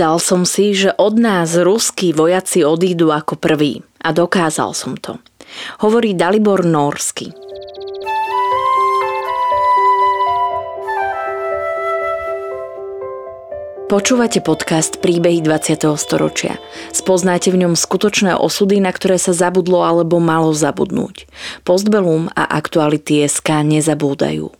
Povedal som si, že od nás ruskí vojaci odídu ako prví a dokázal som to. Hovorí Dalibor Norsky. Počúvate podcast Príbehy 20. storočia. Spoznáte v ňom skutočné osudy, na ktoré sa zabudlo alebo malo zabudnúť. Postbellum a aktuality SK nezabúdajú.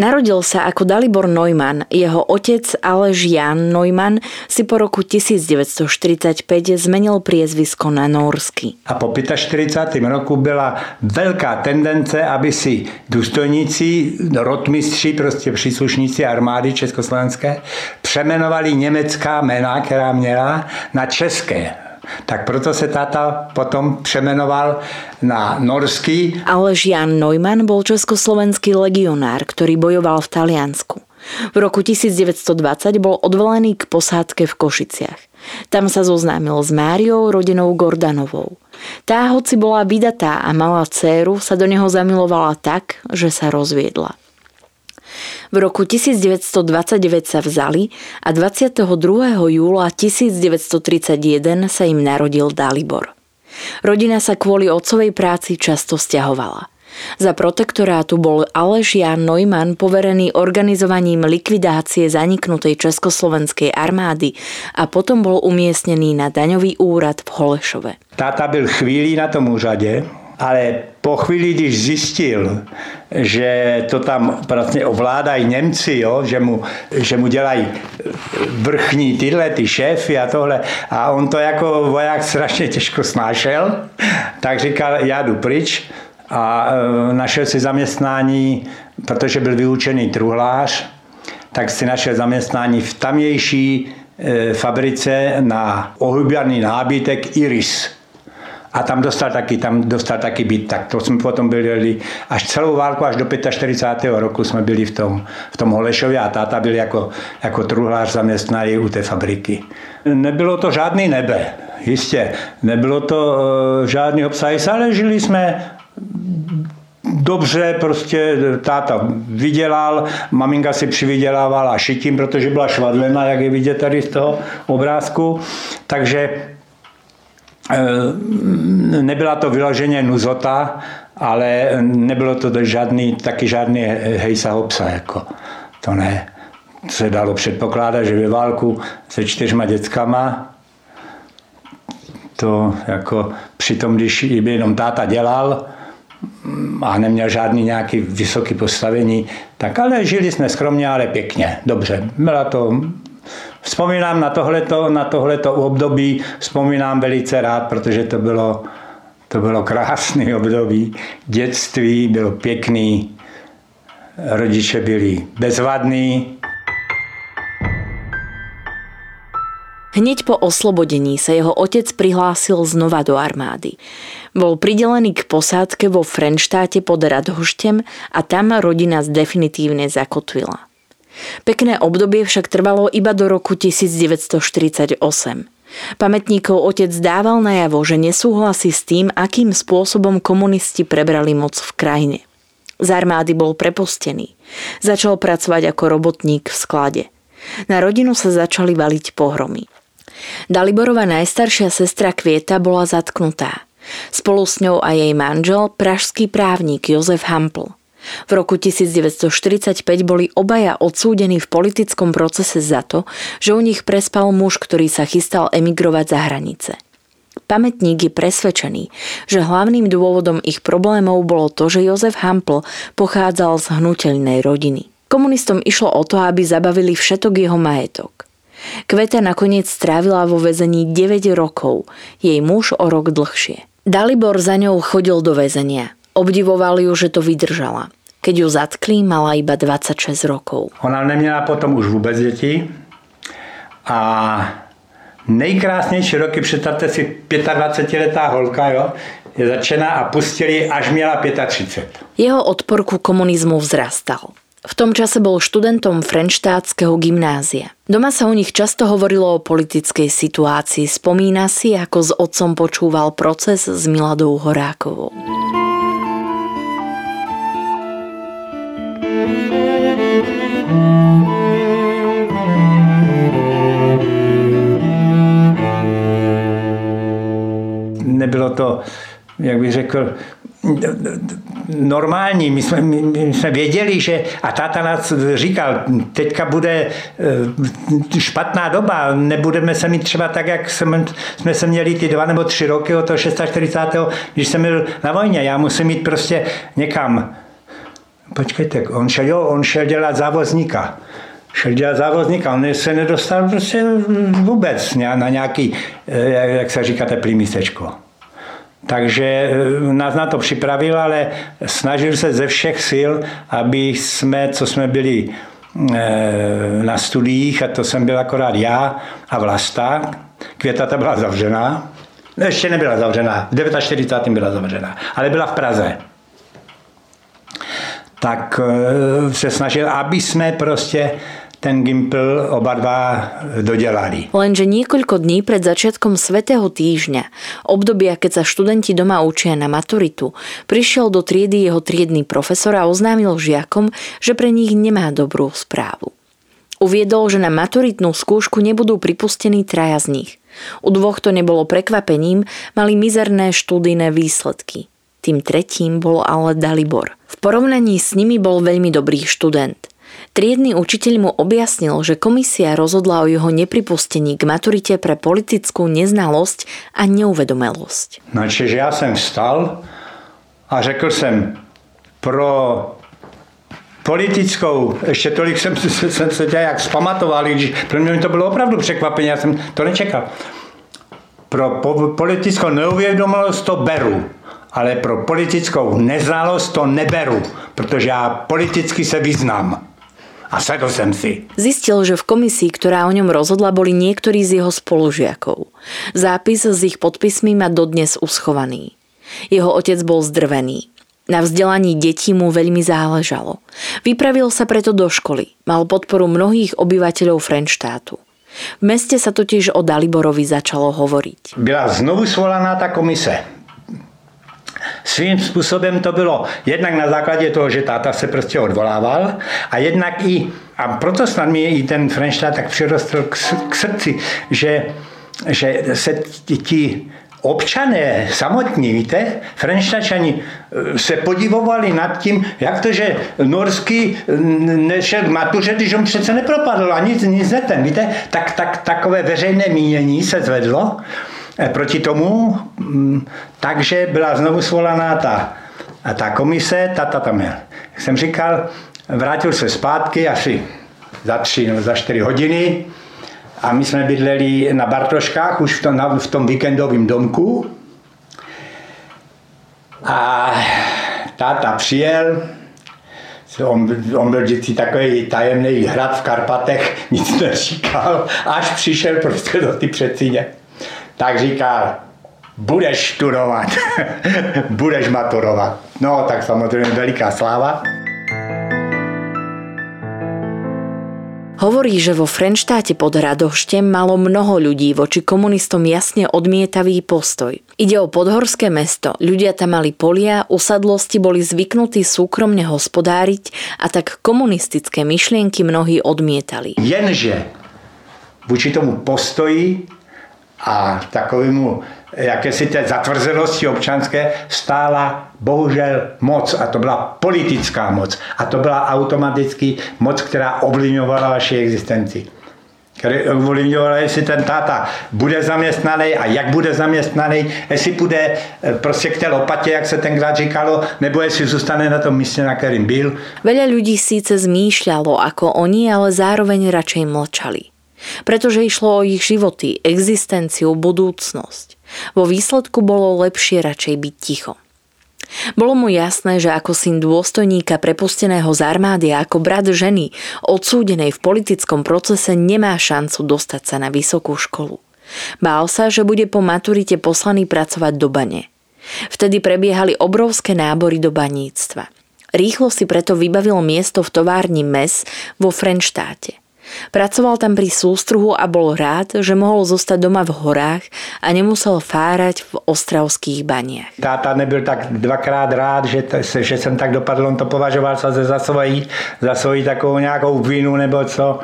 Narodil sa ako Dalibor Neumann. Jeho otec Aleš Jan Neumann si po roku 1945 zmenil priezvisko na Norsky. A po 45. roku byla veľká tendence, aby si důstojníci, rotmistři, prostě příslušníci armády československé, přemenovali německá jména, která měla, na české. Tak proto se táta potom přemenoval na norský. Ale Jan Neumann bol československý legionár, ktorý bojoval v Taliansku. V roku 1920 bol odvolený k posádke v Košiciach. Tam sa zoznámil s Máriou, rodinou Gordanovou. Tá, hoci bola vydatá a mala dceru, sa do neho zamilovala tak, že sa rozviedla. V roku 1929 sa vzali a 22. júla 1931 sa im narodil Dalibor. Rodina sa kvôli otcovej práci často stiahovala. Za protektorátu bol Aleš Jan Neumann poverený organizovaním likvidácie zaniknutej československej armády a potom bol umiestnený na daňový úrad v Holešove. Táta byl chvíli na tom úřade, ale po chvíli, když zjistil, že to tam vlastně ovládají Němci, jo, že, mu, že mu dělají vrchní tyhle, ty šéfy a tohle, a on to jako voják strašně těžko snášel, tak říkal, já jdu pryč. A e, našel si zaměstnání, protože byl vyučený truhlář, tak si našel zaměstnání v tamější e, fabrice na ohubiarný nábytek Iris a tam dostal taky, tam dostal taky byt. Tak to jsme potom byli až celou válku, až do 45. roku jsme byli v tom, v tom Holešově a táta byl jako, jako truhlář zaměstnaný u té fabriky. Nebylo to žádný nebe, jistě. Nebylo to uh, žádný obsah, ale žili jsme dobře, prostě táta vydělal, maminka si přivydělávala šitím, protože byla švadlena, jak je vidět tady z toho obrázku. Takže nebyla to vyloženě nuzota, ale nebylo to žádný, taky žádný hejsa hopsa. Jako. To ne. Se dalo předpokládat, že ve válku se čtyřma dětskama to jako přitom, když jenom táta dělal a neměl žádný nějaký vysoký postavení, tak ale žili jsme skromně, ale pěkně, dobře. Byla to Vzpomínám na tohleto, na tohleto období, vzpomínám velice rád, protože to bylo, to bylo krásné období. Dětství bylo pěkný, rodiče byli bezvadní. Hneď po oslobodení sa jeho otec prihlásil znova do armády. Bol pridelený k posádke vo Frenštáte pod Radhoštem a tam rodina definitívne zakotvila. Pekné obdobie však trvalo iba do roku 1948. Pamätníkov otec dával najavo, že nesúhlasí s tým, akým spôsobom komunisti prebrali moc v krajine. Z armády bol prepustený. Začal pracovať ako robotník v sklade. Na rodinu sa začali valiť pohromy. Daliborova najstaršia sestra Kvieta bola zatknutá. Spolu s ňou a jej manžel, pražský právnik Jozef Hampl – v roku 1945 boli obaja odsúdení v politickom procese za to, že u nich prespal muž, ktorý sa chystal emigrovať za hranice. Pamätník je presvedčený, že hlavným dôvodom ich problémov bolo to, že Jozef Hampl pochádzal z hnutelnej rodiny. Komunistom išlo o to, aby zabavili všetok jeho majetok. Kveta nakoniec strávila vo väzení 9 rokov, jej muž o rok dlhšie. Dalibor za ňou chodil do väzenia. Obdivoval ju, že to vydržala. Keď ju zatkli, mala iba 26 rokov. Ona neměla potom už vůbec děti a nejkrásnější roky, představte si 25-letá holka, jo, je začená a pustili, až měla 35. Jeho odpor ku komunizmu vzrastal. V tom čase bol študentom Frenštátskeho gymnázia. Doma sa o nich často hovorilo o politickej situácii. Spomína si, ako s otcom počúval proces s Miladou Horákovou. Nebylo to, jak bych řekl, normální. My jsme, my, my jsme věděli, že a táta nás říkal, teďka bude eh, špatná doba, nebudeme se mít třeba tak, jak jsme, jsme se měli ty dva nebo tři roky od toho 46. když jsem byl na vojně. Já musím mít prostě někam. Počkejte, on šel, jo, on šel dělat závozníka šel dělat závozníka, on se nedostal prostě vůbec na nějaký, eh, jak se říká, teplý místečko. Takže eh, nás na to připravil, ale snažil se ze všech sil, aby jsme, co jsme byli eh, na studiích, a to jsem byl akorát já a Vlasta, Květa ta byla zavřená, ještě nebyla zavřená, v 49. byla zavřená, ale byla v Praze. Tak eh, se snažil, aby jsme prostě ten Gimpel oba dva dodelali. Lenže niekoľko dní pred začiatkom Svetého týždňa, obdobia, keď sa študenti doma učia na maturitu, prišiel do triedy jeho triedny profesor a oznámil žiakom, že pre nich nemá dobrú správu. Uviedol, že na maturitnú skúšku nebudú pripustení traja z nich. U dvoch to nebolo prekvapením, mali mizerné študijné výsledky. Tým tretím bol ale Dalibor. V porovnaní s nimi bol veľmi dobrý študent. Triedny učiteľ mu objasnil, že komisia rozhodla o jeho nepripustení k maturite pre politickú neznalosť a neuvedomelosť. No čiže ja som vstal a řekl jsem pro politickou, ještě tolik jsem, jsem se dělal jak zpamatoval, když pro mě to bylo opravdu překvapení, já jsem to nečekal. Pro politickou neuvědomelost to beru, ale pro politickou neznalost to neberu, protože já politicky se vyznám a sedol som si. Zistil, že v komisii, ktorá o ňom rozhodla, boli niektorí z jeho spolužiakov. Zápis s ich podpismi má dodnes uschovaný. Jeho otec bol zdrvený. Na vzdelaní detí mu veľmi záležalo. Vypravil sa preto do školy. Mal podporu mnohých obyvateľov Frenštátu. V meste sa totiž o Daliborovi začalo hovoriť. Byla znovu svolaná ta komise Svým způsobem to bylo jednak na základě toho, že táta se prostě odvolával a jednak i, a proto snad mi i ten Frenštát tak přirostl k, k srdci, že, že se ti občané samotní, víte, Frenštačani eh, se podivovali nad tím, jak to, že Norský nešel k matuře, když on přece nepropadl a nic, nic netem, víte, tak, tak takové veřejné mínění se zvedlo proti tomu, mm, takže byla znovu svolaná ta, ta komise, tata tam je. Jak jsem říkal, vrátil se zpátky asi za tři nebo za čtyři hodiny a my jsme bydleli na Bartoškách, už v tom, v tom víkendovém domku. A táta přijel, on, on byl vždycky takový tajemný hrad v Karpatech, nic neříkal, až přišel prostě do ty předsíně tak říká, budeš studovat, budeš maturovat. No, tak samozřejmě veliká sláva. Hovorí, že vo Frenštáte pod Radoštem malo mnoho ľudí voči komunistom jasne odmietavý postoj. Ide o podhorské mesto, ľudia tam mali polia, usadlosti boli zvyknutí súkromne hospodáriť a tak komunistické myšlienky mnohí odmietali. Jenže voči tomu postoji a takovému jakési té zatvrzenosti občanské stála bohužel moc a to byla politická moc a to byla automaticky moc, která ovlivňovala vaši existenci. Ovlivňovala, jestli ten táta bude zaměstnaný a jak bude zaměstnaný, jestli bude eh, prostě k té lopatě, jak se tenkrát říkalo, nebo jestli zůstane na tom místě, na kterým byl. Veľa ľudí síce zmýšľalo ako oni, ale zároveň radšej mlčali pretože išlo o ich životy, existenciu, budúcnosť. Vo výsledku bolo lepšie radšej byť ticho. Bolo mu jasné, že ako syn dôstojníka prepusteného z armády a ako brat ženy odsúdenej v politickom procese nemá šancu dostať sa na vysokú školu. Bál sa, že bude po maturite poslaný pracovať do bane. Vtedy prebiehali obrovské nábory do baníctva. Rýchlo si preto vybavil miesto v továrni MES vo Frenštáte. Pracoval tam pri sústruhu a bol rád, že mohol zostať doma v horách a nemusel fárať v ostravských baniach. Táta nebyl tak dvakrát rád, že, že jsem tak dopadl, on to považoval sa za svoji, za svoji takovou nějakou vinu nebo co.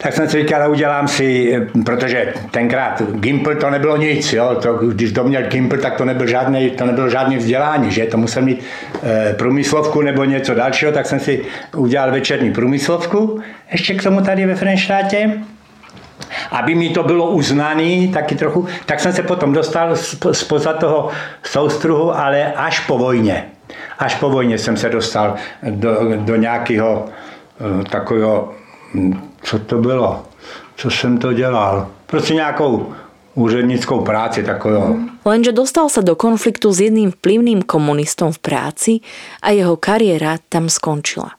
Tak jsem si říkal, udělám si, protože tenkrát Gimpl to nebylo nic, jo? To, když to měl Gimpl, tak to nebyl žádný, to nebylo žádný vzdělání, že to musel mít e, průmyslovku nebo něco dalšího, tak jsem si udělal večerní průmyslovku, ještě k tomu tady ve Frenštátě. Aby mi to bylo uznané taky trochu, tak jsem se potom dostal spoza toho soustruhu, ale až po vojně. Až po vojně jsem se dostal do, do nějakého e, takového co to bylo, co jsem to dělal. Prostě nějakou úřednickou práci takového. Lenže dostal sa do konfliktu s jedným vplyvným komunistom v práci a jeho kariéra tam skončila.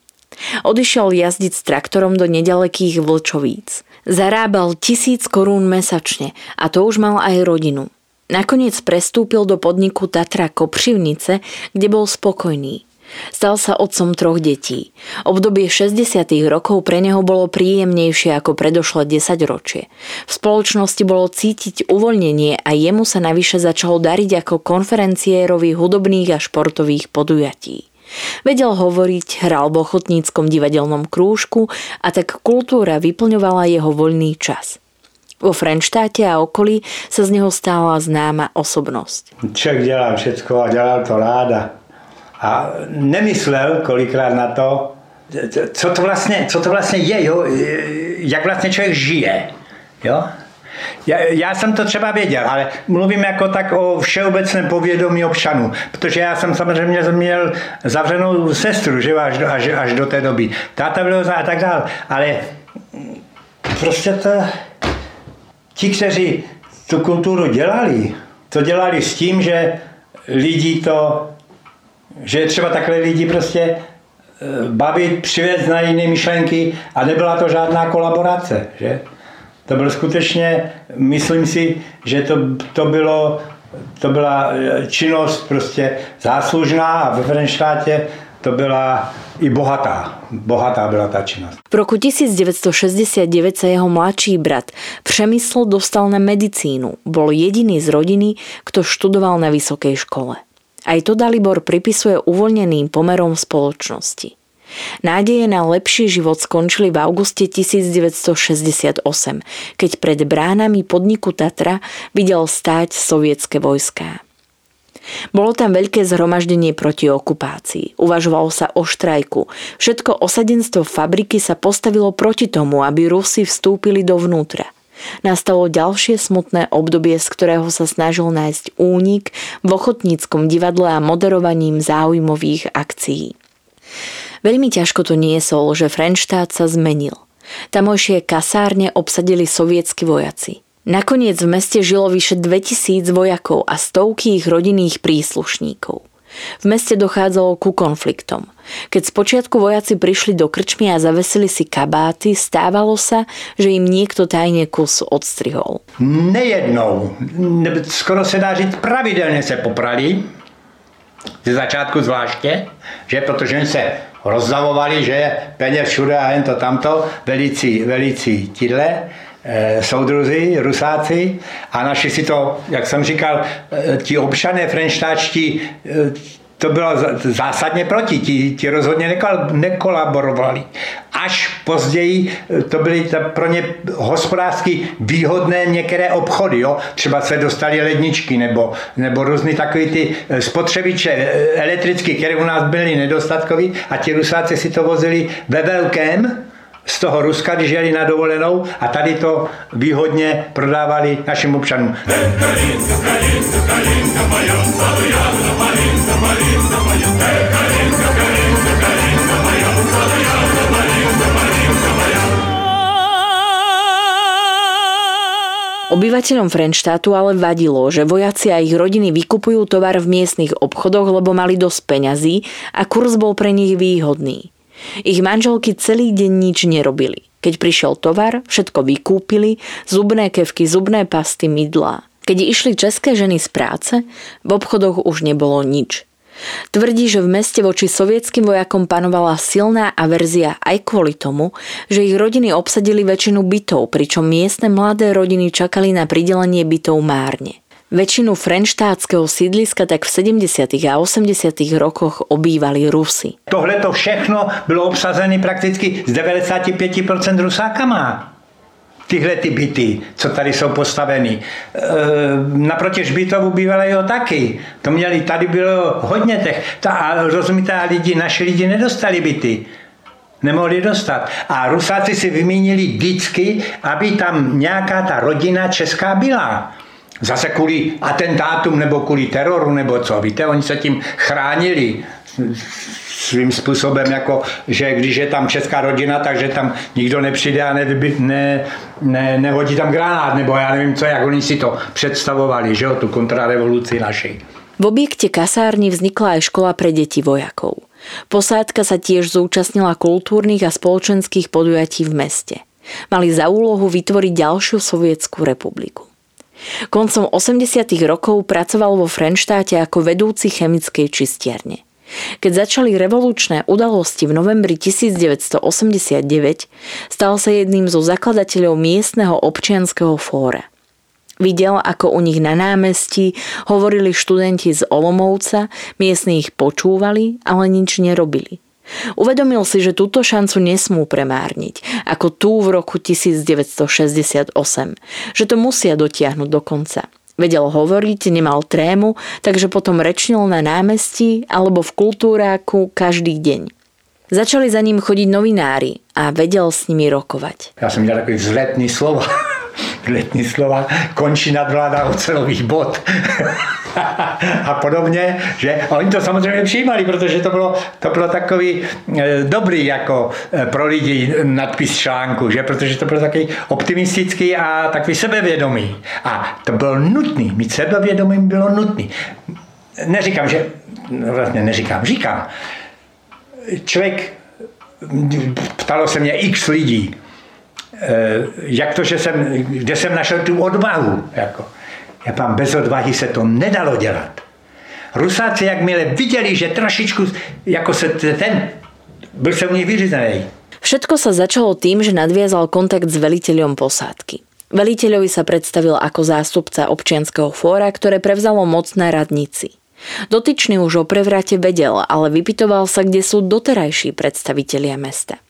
Odišiel jazdiť s traktorom do nedalekých Vlčovíc. Zarábal tisíc korún mesačne a to už mal aj rodinu. Nakoniec prestúpil do podniku Tatra Kopřivnice, kde bol spokojný. Stal sa otcom troch detí. Obdobie 60. rokov pre neho bolo príjemnejšie ako predošle 10 ročie. V spoločnosti bolo cítiť uvoľnenie a jemu sa navyše začalo dariť ako konferenciérovi hudobných a športových podujatí. Vedel hovoriť, hral v ochotníckom divadelnom krúžku a tak kultúra vyplňovala jeho voľný čas. Vo Frenštáte a okolí sa z neho stála známa osobnosť. Človek delal všetko a delal to ráda a nemyslel kolikrát na to, co to vlastně, co to vlastně je, jo? jak vlastně člověk žije. Jo? Já, já jsem to třeba věděl, ale mluvím jako tak o všeobecném povědomí občanů, protože já jsem samozřejmě měl zavřenou sestru, že až, až, až do té doby. Táta byl a tak dále, ale prostě to, ti, kteří tu kulturu dělali, to dělali s tím, že lidi to že je třeba takhle lidi prostě eh, bavit, přivést na jiné myšlenky a nebyla to žádná kolaborace. Že? To bylo skutečně, myslím si, že to, to, bylo, to byla eh, činnost prostě záslužná a ve Frenštátě to byla i bohatá. Bohatá byla ta činnost. V roku 1969 sa jeho mladší brat Přemysl dostal na medicínu. Bol jediný z rodiny, kto študoval na vysokej škole. Aj to Dalibor pripisuje uvoľneným pomerom v spoločnosti. Nádeje na lepší život skončili v auguste 1968, keď pred bránami podniku Tatra videl stáť sovietské vojská. Bolo tam veľké zhromaždenie proti okupácii. Uvažovalo sa o štrajku. Všetko osadenstvo fabriky sa postavilo proti tomu, aby Rusi vstúpili dovnútra – Nastalo ďalšie smutné obdobie, z ktorého sa snažil nájsť únik v ochotníckom divadle a moderovaním záujmových akcií. Veľmi ťažko to niesol, že Frenštát sa zmenil. Tamojšie kasárne obsadili sovietskí vojaci. Nakoniec v meste žilo vyše 2000 vojakov a stovky ich rodinných príslušníkov. V meste dochádzalo ku konfliktom. Keď spočiatku vojaci prišli do krčmy a zavesili si kabáty, stávalo sa, že im niekto tajne kus odstrihol. Nejednou, skoro se dá říct pravidelně se poprali, ze začátku zvláště, že? Protože se rozdavovali, že? Peněz všude a jen to tamto, velicí, velicí tidle, soudruzi, rusáci a naši si to, jak jsem říkal, eh, ti občané frenštáčtí, eh, to bylo zásadně proti, ti, ti rozhodně nekolaborovali. Až později to byly pro ně hospodářsky výhodné některé obchody, jo? třeba se dostali ledničky nebo, nebo různý takový ty spotřebiče elektrické, které u nás byly nedostatkový a ti rusáci si to vozili ve velkém, z toho Ruska, když jeli na dovolenou a tady to výhodně prodávali našim občanům. Obyvateľom Frenštátu ale vadilo, že vojaci a ich rodiny vykupujú tovar v miestnych obchodoch, lebo mali dosť peňazí a kurz bol pre nich výhodný. Ich manželky celý deň nič nerobili. Keď prišiel tovar, všetko vykúpili, zubné kevky, zubné pasty, mydlá. Keď išli české ženy z práce, v obchodoch už nebolo nič. Tvrdí, že v meste voči sovietským vojakom panovala silná averzia aj kvôli tomu, že ich rodiny obsadili väčšinu bytov, pričom miestne mladé rodiny čakali na pridelenie bytov márne. Väčšinu frenštátskeho sídliska tak v 70. a 80. rokoch obývali Rusy. Tohle to všechno bylo obsazené prakticky z 95% Rusákama tyhle ty byty, co tady jsou postaveny. E, naproti Žbitovu bývalého taky. To měli, tady bylo hodně těch. Ta, a rozumíte, a lidi, naši lidi nedostali byty. Nemohli dostat. A Rusáci si vymínili vždycky, aby tam nějaká ta rodina česká byla. Zase kvůli atentátům nebo kvůli teroru nebo co. Víte, oni se tím chránili svým způsobem, jako, že když je tam česká rodina, takže tam nikdo nepřijde a ne, ne, ne, nehodí tam granát, nebo já nevím co, jak oni si to představovali, že jo, tu kontrarevoluci naši. V objekte kasárny vznikla aj škola pre deti vojakov. Posádka sa tiež zúčastnila kultúrnych a spoločenských podujatí v meste. Mali za úlohu vytvoriť ďalšiu sovietskú republiku. Koncom 80. rokov pracoval vo Frenštáte ako vedúci chemickej čistiarne. Keď začali revolučné udalosti v novembri 1989, stal sa jedným zo zakladateľov miestneho občianského fóra. Videl, ako u nich na námestí hovorili študenti z Olomovca, miestni ich počúvali, ale nič nerobili. Uvedomil si, že túto šancu nesmú premárniť, ako tú v roku 1968, že to musia dotiahnuť do konca. Vedel hovoriť, nemal trému, takže potom rečnil na námestí alebo v kultúráku každý deň. Začali za ním chodiť novinári a vedel s nimi rokovať. Ja som měl takový vzletný slova. Letní slova, končí nadvláda ocelových bod a podobně, že oni to samozřejmě přijímali, protože to bylo, to bylo takový e, dobrý jako e, pro lidi nadpis článku, že? protože to bylo takový optimistický a takový sebevědomý. A to bylo nutný, mít sebevědomí bylo nutný. Neříkám, že, no vlastně neříkám, říkám, člověk, ptalo se mě x lidí, jak to, že jsem, kde jsem našel tu odvahu. Jako. Já pán, bez odvahy se to nedalo dělat. Rusáci, jakmile viděli, že trošičku, jako se ten, byl jsem u nich vyřízený. Všetko sa začalo tým, že nadviazal kontakt s veliteľom posádky. Veliteľovi sa predstavil ako zástupca občianského fóra, ktoré prevzalo moc na radnici. Dotyčný už o prevrate vedel, ale vypitoval sa, kde sú doterajší predstavitelia mesta.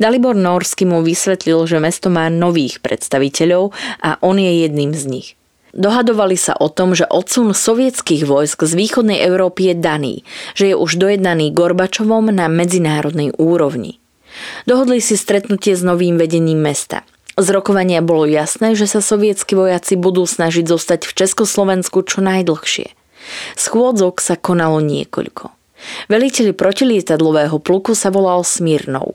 Dalibor Norsky mu vysvetlil, že mesto má nových predstaviteľov a on je jedným z nich. Dohadovali sa o tom, že odsun sovietských vojsk z východnej Európy je daný, že je už dojednaný Gorbačovom na medzinárodnej úrovni. Dohodli si stretnutie s novým vedením mesta. Z rokovania bolo jasné, že sa sovietskí vojaci budú snažiť zostať v Československu čo najdlhšie. Schôdzok sa konalo niekoľko. Veliteľ protilietadlového pluku sa volal Smírnov.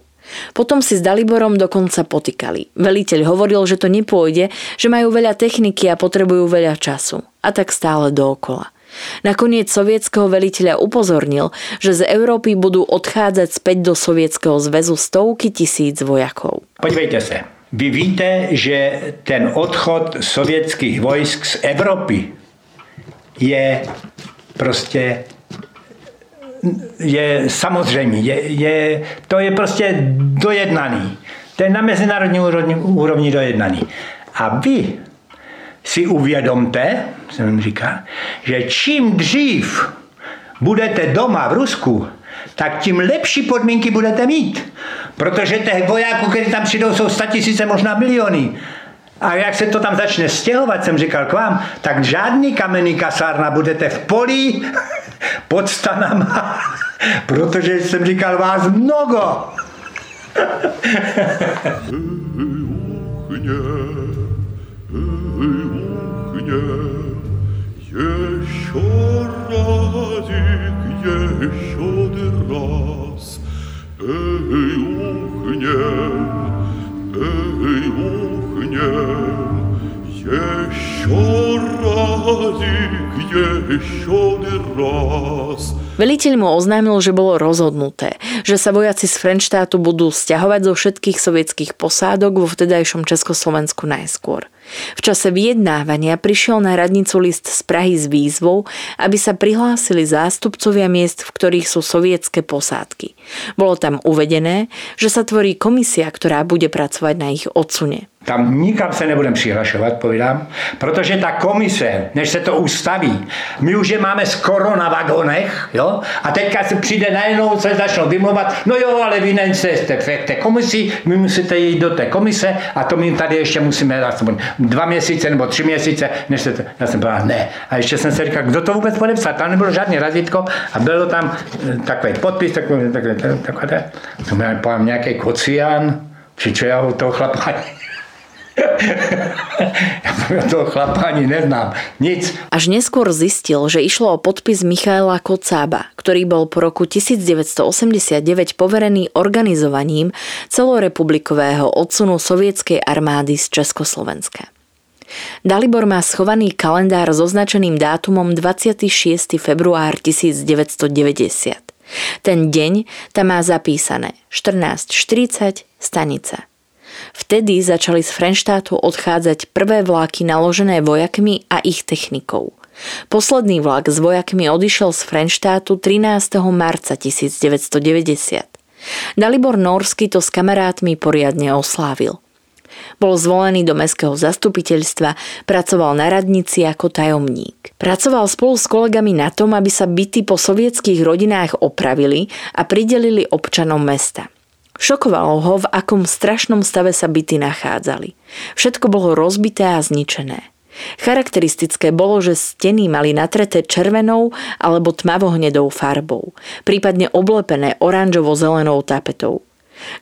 Potom si s Daliborom dokonca potýkali. Veliteľ hovoril, že to nepôjde, že majú veľa techniky a potrebujú veľa času. A tak stále dookola. Nakoniec sovietského veliteľa upozornil, že z Európy budú odchádzať späť do Sovietskeho zväzu stovky tisíc vojakov. Podívejte sa. Vy víte, že ten odchod sovětských vojsk z Evropy je prostě je samozřejmý, je, je, to je prostě dojednaný. To je na mezinárodní úrovni, úrovni dojednaný. A vy si uvědomte, jsem říkal, že čím dřív budete doma v Rusku, tak tím lepší podmínky budete mít. Protože těch vojáků, kteří tam přijdou, jsou tisíce, možná miliony. A jak se to tam začne stěhovat, jsem říkal k vám, tak žádný kamenný kasárna, budete v polí pod stanama, protože jsem říkal vás mnoho. Uchně, uchně, ještě radík, ještě raz, ej, uchně, ej. ем. Veliteľ mu oznámil, že bolo rozhodnuté, že sa vojaci z Frenštátu budú stiahovať zo všetkých sovietských posádok vo vtedajšom Československu najskôr. V čase vyjednávania prišiel na radnicu list z Prahy s výzvou, aby sa prihlásili zástupcovia miest, v ktorých sú sovietské posádky. Bolo tam uvedené, že sa tvorí komisia, ktorá bude pracovať na ich odsune. Tam nikam se nebudem přihlašovat, povídám, protože ta komise, než se to ustaví, my už je máme skoro na vagonech, jo? A teďka se přijde najednou, se začnou vymlouvat, no jo, ale vy nejste v té komisi, my musíte jít do té komise a to my tady ještě musíme aspoň dva měsíce nebo tři měsíce, než se to, já jsem povedal, ne. A ještě jsem se říkal, kdo to vůbec podepsal, tam nebylo žádný razítko a bylo tam eh, takový podpis, takový, takový, takový, takový, takový, takový nějaký kocián, či čo já toho chlapa ja toho chlapa ani neznám. Nic. Až neskôr zistil, že išlo o podpis Michaela Kocába, ktorý bol po roku 1989 poverený organizovaním celorepublikového odsunu sovietskej armády z Československa. Dalibor má schovaný kalendár s označeným dátumom 26. február 1990. Ten deň tam má zapísané 14.40 stanica. Vtedy začali z Frenštátu odchádzať prvé vláky naložené vojakmi a ich technikou. Posledný vlak s vojakmi odišiel z Frenštátu 13. marca 1990. Dalibor Norsky to s kamarátmi poriadne oslávil. Bol zvolený do mestského zastupiteľstva, pracoval na radnici ako tajomník. Pracoval spolu s kolegami na tom, aby sa byty po sovietských rodinách opravili a pridelili občanom mesta. Šokovalo ho, v akom strašnom stave sa byty nachádzali. Všetko bolo rozbité a zničené. Charakteristické bolo, že steny mali natreté červenou alebo tmavohnedou farbou, prípadne oblepené oranžovo-zelenou tapetou.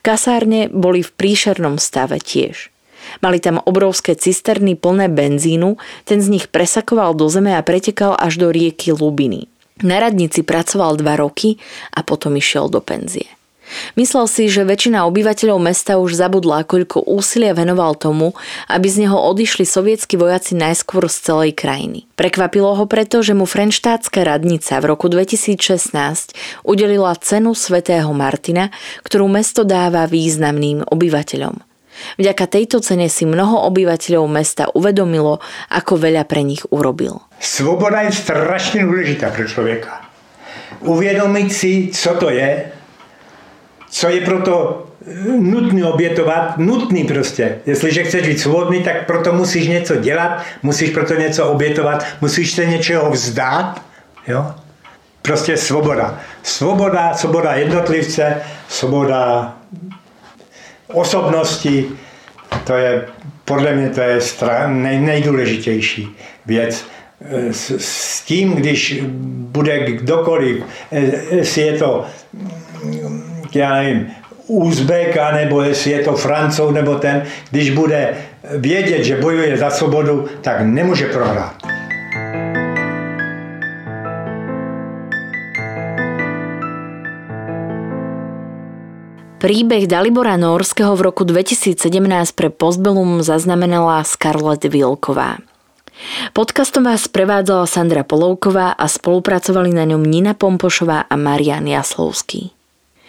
Kasárne boli v príšernom stave tiež. Mali tam obrovské cisterny plné benzínu, ten z nich presakoval do zeme a pretekal až do rieky Lubiny. Na radnici pracoval dva roky a potom išiel do penzie. Myslel si, že väčšina obyvateľov mesta už zabudla, koľko úsilia venoval tomu, aby z neho odišli sovietskí vojaci najskôr z celej krajiny. Prekvapilo ho preto, že mu Frenštátska radnica v roku 2016 udelila cenu svätého Martina, ktorú mesto dáva významným obyvateľom. Vďaka tejto cene si mnoho obyvateľov mesta uvedomilo, ako veľa pre nich urobil. Svoboda je strašne dôležitá pre človeka. Uvědomit si, co to je, co je proto nutný obětovat, nutný prostě. Jestliže chceš být svobodný, tak proto musíš něco dělat, musíš proto něco obětovat, musíš se něčeho vzdát. Jo? Prostě svoboda. Svoboda, svoboda jednotlivce, svoboda osobnosti, to je, podle mě to je nej, nejdůležitější věc. S, s tím, když bude kdokoliv, eh, jestli je to já nevím, Uzbeka, nebo jestli je to Francouz nebo ten, když bude vědět, že bojuje za svobodu, tak nemůže prohrát. Príbeh Dalibora Norského v roku 2017 pre Postbellum zaznamenala Scarlett Vilková. Podcastom vás prevádzala Sandra Polovková a spolupracovali na ňom Nina Pompošová a Marian Jaslovský.